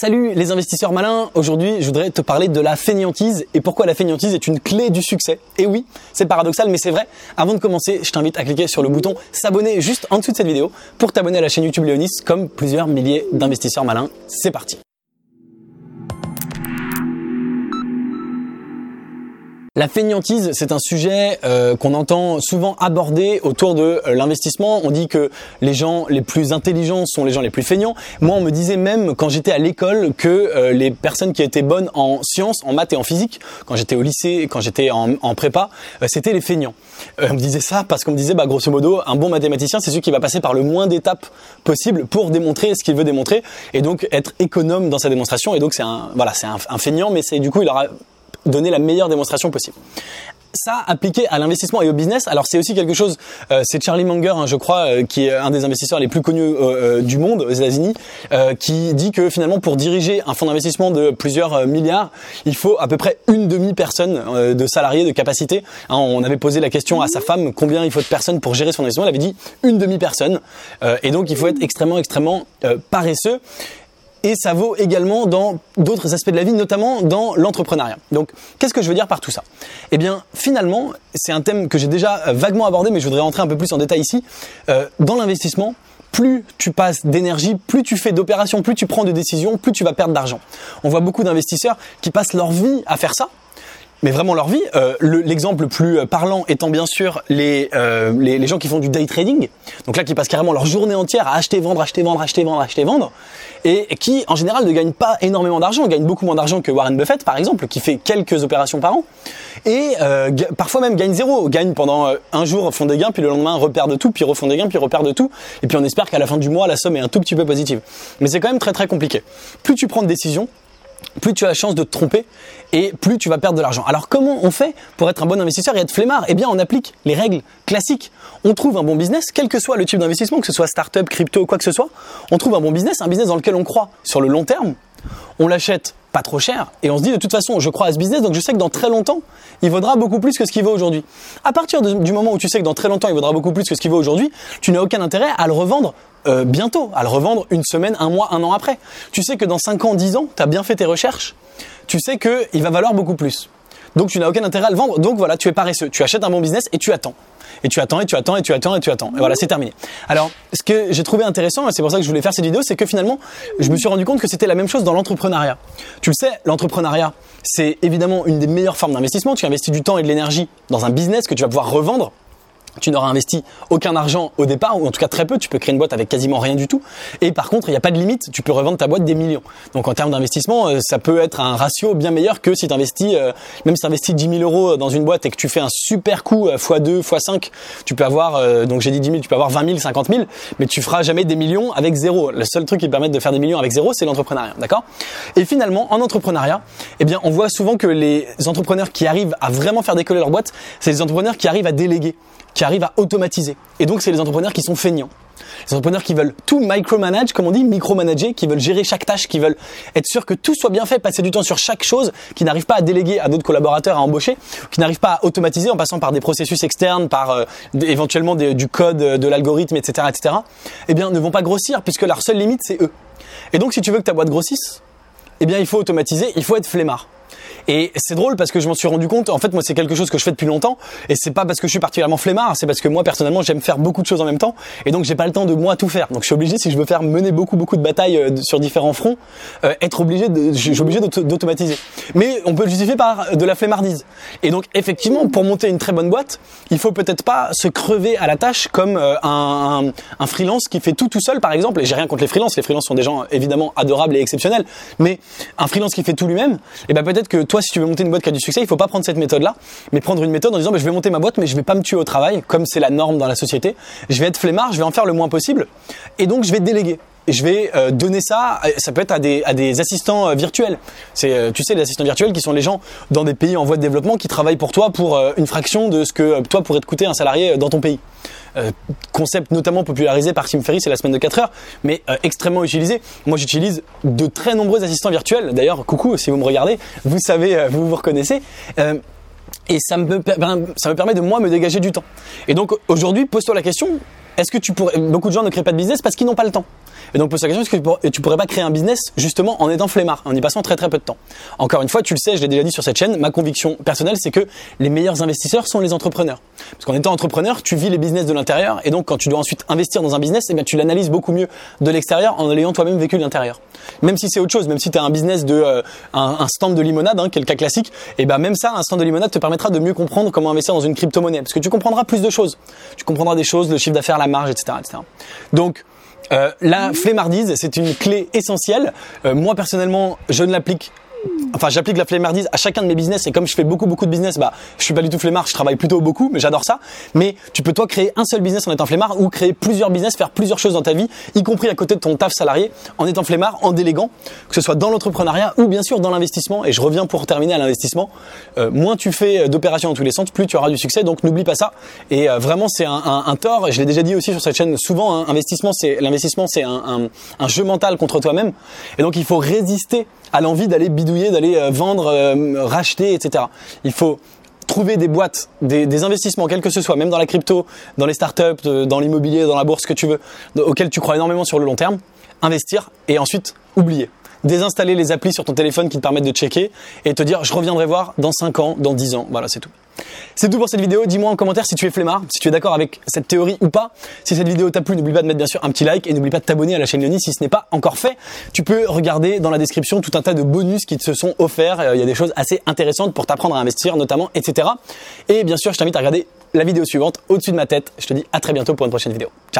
Salut les investisseurs malins, aujourd'hui je voudrais te parler de la fainéantise et pourquoi la fainéantise est une clé du succès. Et oui, c'est paradoxal mais c'est vrai. Avant de commencer, je t'invite à cliquer sur le bouton s'abonner juste en dessous de cette vidéo pour t'abonner à la chaîne YouTube Léonis comme plusieurs milliers d'investisseurs malins. C'est parti. La fainéantise, c'est un sujet euh, qu'on entend souvent aborder autour de euh, l'investissement. On dit que les gens les plus intelligents sont les gens les plus feignants. Moi, on me disait même quand j'étais à l'école que euh, les personnes qui étaient bonnes en sciences, en maths et en physique, quand j'étais au lycée, quand j'étais en, en, prépa, c'était les feignants. on me disait ça parce qu'on me disait, bah, grosso modo, un bon mathématicien, c'est celui qui va passer par le moins d'étapes possible pour démontrer ce qu'il veut démontrer et donc être économe dans sa démonstration. Et donc c'est un, voilà, c'est un, un feignant, mais c'est du coup il aura donner la meilleure démonstration possible ça appliqué à l'investissement et au business. Alors c'est aussi quelque chose, euh, c'est Charlie Munger, hein, je crois, euh, qui est un des investisseurs les plus connus euh, du monde aux États-Unis, qui dit que finalement pour diriger un fonds d'investissement de plusieurs milliards, il faut à peu près une demi personne de salariés de capacité. Hein, on avait posé la question à sa femme combien il faut de personnes pour gérer son investissement. Elle avait dit une demi personne. et donc il faut être extrêmement extrêmement paresseux et ça vaut également dans d'autres aspects de la vie, notamment dans l'entrepreneuriat. Donc, qu'est-ce que je veux dire par tout ça? Eh bien, finalement, c'est un thème que j'ai déjà vaguement abordé, mais je voudrais rentrer un peu plus en détail ici. Euh, dans l'investissement, plus tu passes d'énergie, plus tu fais d'opérations, plus tu prends de décisions, plus tu vas perdre d'argent. On voit beaucoup d'investisseurs qui passent leur vie à faire ça, mais vraiment leur vie. Euh, L'exemple le, plus euh, parlant étant bien sûr les, euh, les, les, gens qui font du day trading, donc là qui passent carrément leur journée entière à acheter, vendre, acheter, vendre, acheter, vendre, acheter, vendre, et qui en général ne gagnent pas énormément d'argent, gagnent beaucoup moins d'argent que Warren Buffett par exemple, qui fait quelques opérations par an, et parfois même gagnent zéro, gagnent pendant un jour, font des gains, puis le lendemain reperdent tout, puis refont des gains, puis reperdent tout, et puis on espère qu'à la fin du mois la somme est un tout petit peu positive. Mais c'est quand même très très compliqué. Plus tu prends de décisions, plus tu as la chance de te tromper et plus tu vas perdre de l'argent. Alors comment on fait pour être un bon investisseur et être flemmard? Eh bien on applique les règles classiques. On trouve un bon business, quel que soit le type d'investissement, que ce soit start-up, crypto, quoi que ce soit, on trouve un bon business, un business dans lequel on croit sur le long terme, on l'achète pas trop cher et on se dit de toute façon je crois à ce business donc je sais que dans très longtemps il vaudra beaucoup plus que ce qu'il vaut aujourd'hui. À partir du moment où tu sais que dans très longtemps il vaudra beaucoup plus que ce qu'il vaut aujourd'hui, tu n'as aucun intérêt à le revendre euh, bientôt, à le revendre une semaine, un mois, un an après. Tu sais que dans 5 ans, 10 ans, tu as bien fait tes recherches, tu sais qu'il va valoir beaucoup plus. Donc tu n'as aucun intérêt à le vendre. Donc voilà, tu es paresseux. Tu achètes un bon business et tu attends. Et tu attends, et tu attends, et tu attends, et tu attends. Et voilà, c'est terminé. Alors, ce que j'ai trouvé intéressant, et c'est pour ça que je voulais faire cette vidéo, c'est que finalement, je me suis rendu compte que c'était la même chose dans l'entrepreneuriat. Tu le sais, l'entrepreneuriat, c'est évidemment une des meilleures formes d'investissement. Tu investis du temps et de l'énergie dans un business que tu vas pouvoir revendre tu n'auras investi aucun argent au départ, ou en tout cas très peu, tu peux créer une boîte avec quasiment rien du tout. Et par contre, il n'y a pas de limite, tu peux revendre ta boîte des millions. Donc en termes d'investissement, euh, ça peut être un ratio bien meilleur que si tu investis, euh, même si tu investis 10 000 euros dans une boîte et que tu fais un super coup x2, x5, tu peux avoir, euh, donc j'ai dit 10 000, tu peux avoir 20 000, 50 000, mais tu feras jamais des millions avec zéro. Le seul truc qui permet de faire des millions avec zéro, c'est l'entrepreneuriat, d'accord? Et finalement, en entrepreneuriat, eh bien, on voit souvent que les entrepreneurs qui arrivent à vraiment faire décoller leur boîte, c'est les entrepreneurs qui arrivent à déléguer qui arrivent à automatiser. Et donc, c'est les entrepreneurs qui sont feignants. Les entrepreneurs qui veulent tout micromanage, comme on dit, micromanager, qui veulent gérer chaque tâche, qui veulent être sûrs que tout soit bien fait, passer du temps sur chaque chose, qui n'arrivent pas à déléguer à d'autres collaborateurs à embaucher, qui n'arrivent pas à automatiser en passant par des processus externes, par euh, éventuellement du code, de l'algorithme, etc., etc. Eh bien, ne vont pas grossir puisque leur seule limite c'est eux. Et donc, si tu veux que ta boîte grossisse, eh bien, il faut automatiser, il faut être flemmard. Et c'est drôle parce que je m'en suis rendu compte. En fait, moi, c'est quelque chose que je fais depuis longtemps. Et c'est pas parce que je suis particulièrement flemmard, c'est parce que moi, personnellement, j'aime faire beaucoup de choses en même temps. Et donc, j'ai pas le temps de moi tout faire. Donc, je suis obligé, si je veux faire mener beaucoup, beaucoup de batailles euh, sur différents fronts, euh, être obligé de, je suis obligé d'automatiser. Mais on peut le justifier par de la flemmardise. Et donc, effectivement, pour monter une très bonne boîte, il faut peut-être pas se crever à la tâche comme euh, un, un, freelance qui fait tout tout seul, par exemple. Et j'ai rien contre les freelances. Les freelances sont des gens évidemment adorables et exceptionnels. Mais un freelance qui fait tout lui-même, et eh ben peut-être que toi, si tu veux monter une boîte qui a du succès, il faut pas prendre cette méthode-là, mais prendre une méthode en disant, bah, je vais monter ma boîte, mais je vais pas me tuer au travail, comme c'est la norme dans la société. Je vais être flemmard, je vais en faire le moins possible, et donc je vais déléguer. Et je vais euh, donner ça, euh, ça peut être à des, assistants euh, virtuels. C'est, tu sais, les assistants virtuels qui sont les gens dans des pays en voie de développement qui travaillent pour toi pour une fraction de ce que toi pourrait te coûter un salarié dans ton pays. Concept notamment popularisé par Tim Ferriss, c'est la semaine de 4 heures, mais extrêmement utilisé. Moi, j'utilise de très nombreux assistants virtuels. D'ailleurs, coucou, si vous me regardez, vous savez, vous vous reconnaissez. et ça me, ça me permet de moi me dégager du temps. Et donc aujourd'hui, pose-toi la question est-ce que tu pourrais, beaucoup de gens ne créent pas de business parce qu'ils n'ont pas le temps? Et donc pose la question, est-ce que tu pourrais, pourrais pas créer un business justement en étant flemmard, en y passant très très peu de temps? Encore une fois, tu le sais, je l'ai déjà dit sur cette chaîne, ma conviction personnelle, c'est que les meilleurs investisseurs sont les entrepreneurs. Parce qu'en étant entrepreneur, tu vis les business de l'intérieur, et donc quand tu dois ensuite investir dans un business, eh bien tu l'analyses beaucoup mieux de l'extérieur en l'ayant toi-même vécu de l'intérieur. Même si c'est autre chose, même si tu as un business de euh, un, stand de limonade, hein, cas classique, et eh ben même ça, un stand de limonade te permettra de mieux comprendre comment investir dans une crypto-monnaie, parce que tu comprendras plus de choses. Tu comprendras des choses, le chiffre d'affaires, la marge, etc., etc. Donc euh, la flemmardise, c'est une clé essentielle. Euh, moi personnellement, je ne l'applique enfin j'applique la flemmardise à chacun de mes business et comme je fais beaucoup beaucoup de business bah je suis pas du tout flemmard je travaille plutôt beaucoup mais j'adore ça. Mais tu peux toi créer un seul business en étant flemmard ou créer plusieurs business faire plusieurs choses dans ta vie y compris à côté de ton taf salarié en étant flemmard en déléguant que ce soit dans l'entrepreneuriat ou bien sûr dans l'investissement. Et je reviens pour terminer à l'investissement. Euh, moins tu fais d'opérations dans tous les sens plus tu auras du succès donc n'oublie pas ça. Et euh, vraiment c'est un, un, un, tort je l'ai déjà dit aussi sur cette chaîne souvent hein, investissement c'est l'investissement c'est un, un jeu mental contre toi-même. Et donc il faut résister à l'envie d'aller bidouiller, d'aller euh, vendre, euh, racheter, etc. Il faut trouver des boîtes, des, investissements, quels que ce soit, même dans la crypto, dans les startups, dans l'immobilier, dans la bourse, que tu veux, auxquels tu crois énormément sur le long terme, investir et ensuite oublier désinstaller les applis sur ton téléphone qui te permettent de checker et te dire je reviendrai voir dans 5 ans, dans 10 ans. Voilà, c'est tout. C'est tout pour cette vidéo. Dis-moi en commentaire si tu es flemmard, si tu es d'accord avec cette théorie ou pas. Si cette vidéo t'a plu, n'oublie pas de mettre bien sûr un petit like et n'oublie pas de t'abonner à la chaîne Yoni si ce n'est pas encore fait. Tu peux regarder dans la description tout un tas de bonus qui te sont offerts. Euh, il y a des choses assez intéressantes pour t'apprendre à investir notamment, etc. Et bien sûr, je t'invite à regarder la vidéo suivante au-dessus de ma tête. Je te dis à très bientôt pour une prochaine vidéo. Ciao